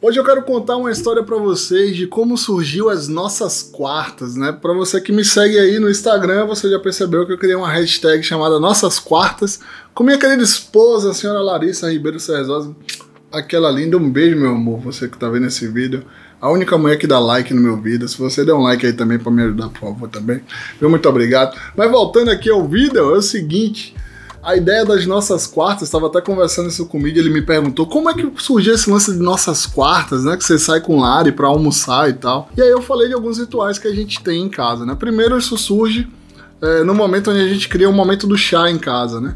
Hoje eu quero contar uma história para vocês de como surgiu as nossas quartas, né? Para você que me segue aí no Instagram, você já percebeu que eu criei uma hashtag chamada Nossas Quartas com minha querida esposa, a senhora Larissa Ribeiro Serzosa. Aquela linda, um beijo, meu amor, você que tá vendo esse vídeo. A única mulher que dá like no meu vídeo. Se você der um like aí também para me ajudar, por favor, também. Meu muito obrigado. Mas voltando aqui ao vídeo, é o seguinte. A ideia das nossas quartas, estava até conversando isso comigo, ele me perguntou como é que surgiu esse lance de nossas quartas, né? Que você sai com Lari para almoçar e tal. E aí eu falei de alguns rituais que a gente tem em casa, né? Primeiro isso surge é, no momento onde a gente cria um momento do chá em casa, né?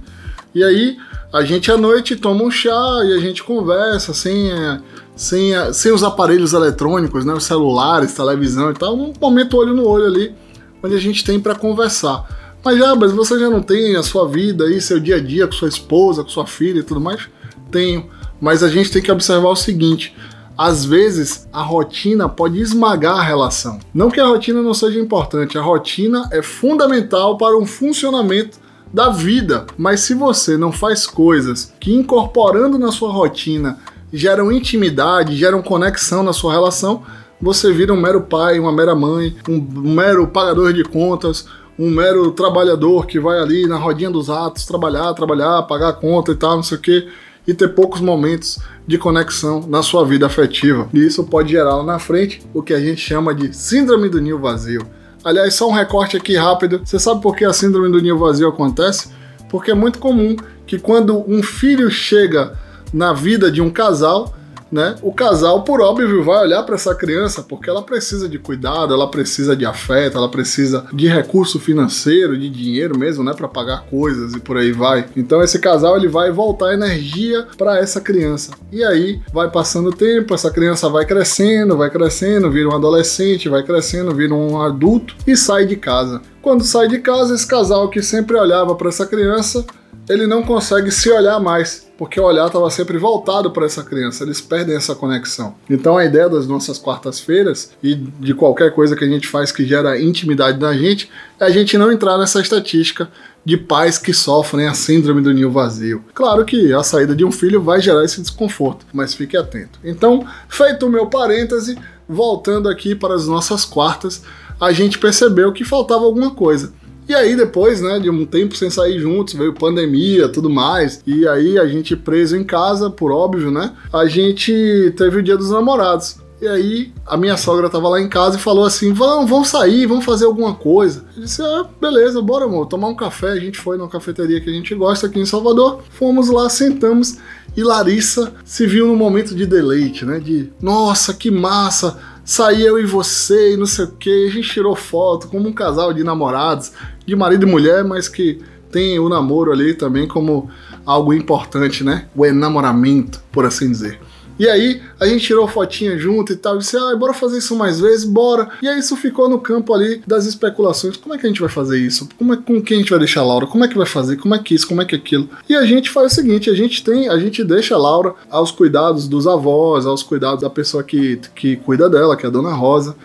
E aí a gente à noite toma um chá e a gente conversa sem, é, sem, é, sem os aparelhos eletrônicos, né? Os celulares, televisão e tal. Um momento olho no olho ali, onde a gente tem para conversar. Mas já, mas você já não tem a sua vida aí, seu dia a dia com sua esposa, com sua filha e tudo mais? Tenho. Mas a gente tem que observar o seguinte: às vezes a rotina pode esmagar a relação. Não que a rotina não seja importante, a rotina é fundamental para um funcionamento da vida. Mas se você não faz coisas que incorporando na sua rotina geram intimidade, geram conexão na sua relação, você vira um mero pai, uma mera mãe, um mero pagador de contas, um mero trabalhador que vai ali na rodinha dos atos trabalhar, trabalhar, pagar a conta e tal, não sei o quê, e ter poucos momentos de conexão na sua vida afetiva. E isso pode gerar lá na frente o que a gente chama de síndrome do ninho vazio. Aliás, só um recorte aqui rápido. Você sabe por que a síndrome do ninho vazio acontece? Porque é muito comum que quando um filho chega na vida de um casal, né? O casal, por óbvio, vai olhar para essa criança porque ela precisa de cuidado, ela precisa de afeto, ela precisa de recurso financeiro, de dinheiro mesmo, né, para pagar coisas e por aí vai. Então esse casal ele vai voltar energia para essa criança. E aí vai passando o tempo, essa criança vai crescendo, vai crescendo, vira um adolescente, vai crescendo, vira um adulto e sai de casa. Quando sai de casa, esse casal que sempre olhava para essa criança ele não consegue se olhar mais, porque o olhar estava sempre voltado para essa criança, eles perdem essa conexão. Então a ideia das nossas quartas-feiras e de qualquer coisa que a gente faz que gera intimidade na gente é a gente não entrar nessa estatística de pais que sofrem a síndrome do ninho vazio. Claro que a saída de um filho vai gerar esse desconforto, mas fique atento. Então, feito o meu parêntese, voltando aqui para as nossas quartas, a gente percebeu que faltava alguma coisa. E aí depois, né, de um tempo sem sair juntos, veio pandemia, tudo mais, e aí a gente preso em casa, por óbvio, né? A gente teve o Dia dos Namorados. E aí a minha sogra tava lá em casa e falou assim: vamos, vamos sair, vamos fazer alguma coisa. Eu disse: ah, beleza, bora, amor, tomar um café. A gente foi numa cafeteria que a gente gosta aqui em Salvador. Fomos lá, sentamos e Larissa se viu num momento de deleite, né? De nossa, que massa! Saí eu e você e não sei o que. A gente tirou foto como um casal de namorados, de marido e mulher, mas que tem o namoro ali também como algo importante, né? O enamoramento, por assim dizer. E aí a gente tirou fotinha junto e tal, e disse, ah, bora fazer isso mais vezes, bora. E aí isso ficou no campo ali das especulações. Como é que a gente vai fazer isso? Como é, com quem a gente vai deixar a Laura? Como é que vai fazer? Como é que isso? Como é que aquilo? E a gente faz o seguinte, a gente tem, a gente deixa a Laura aos cuidados dos avós, aos cuidados da pessoa que, que cuida dela, que é a Dona Rosa,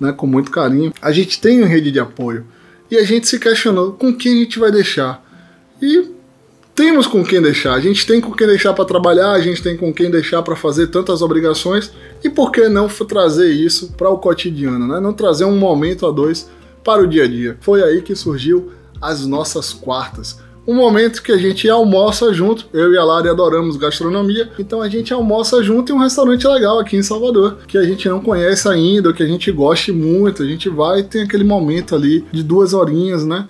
né, com muito carinho. A gente tem uma rede de apoio. E a gente se questionou com quem a gente vai deixar. E temos com quem deixar. A gente tem com quem deixar para trabalhar, a gente tem com quem deixar para fazer tantas obrigações. E por que não trazer isso para o cotidiano, né? Não trazer um momento a dois para o dia a dia. Foi aí que surgiu as nossas quartas. Um momento que a gente almoça junto, eu e a Lari adoramos gastronomia, então a gente almoça junto em um restaurante legal aqui em Salvador, que a gente não conhece ainda, que a gente goste muito, a gente vai e tem aquele momento ali de duas horinhas, né?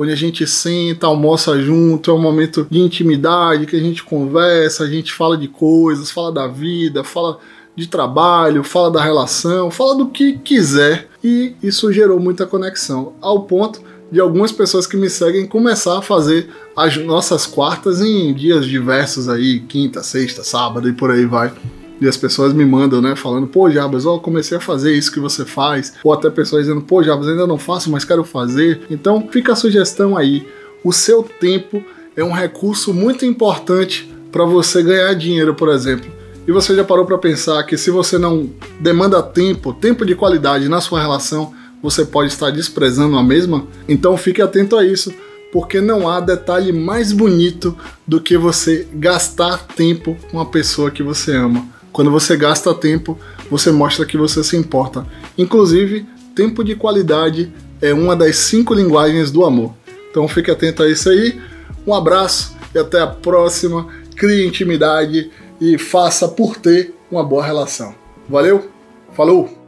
Onde a gente senta, almoça junto, é um momento de intimidade, que a gente conversa, a gente fala de coisas, fala da vida, fala de trabalho, fala da relação, fala do que quiser. E isso gerou muita conexão, ao ponto de algumas pessoas que me seguem começar a fazer as nossas quartas em dias diversos aí, quinta, sexta, sábado e por aí vai. E as pessoas me mandam, né, falando, pô, Jabas, ó, comecei a fazer isso que você faz. Ou até pessoas dizendo, pô, Jabas, ainda não faço, mas quero fazer. Então, fica a sugestão aí. O seu tempo é um recurso muito importante para você ganhar dinheiro, por exemplo. E você já parou para pensar que se você não demanda tempo, tempo de qualidade na sua relação, você pode estar desprezando a mesma? Então fique atento a isso, porque não há detalhe mais bonito do que você gastar tempo com a pessoa que você ama Quando você gasta tempo, você mostra que você se importa. Inclusive, tempo de qualidade é uma das cinco linguagens do amor. Então fique atento a isso aí. Um abraço e até a próxima. Crie intimidade e faça por ter uma boa relação. Valeu? Falou!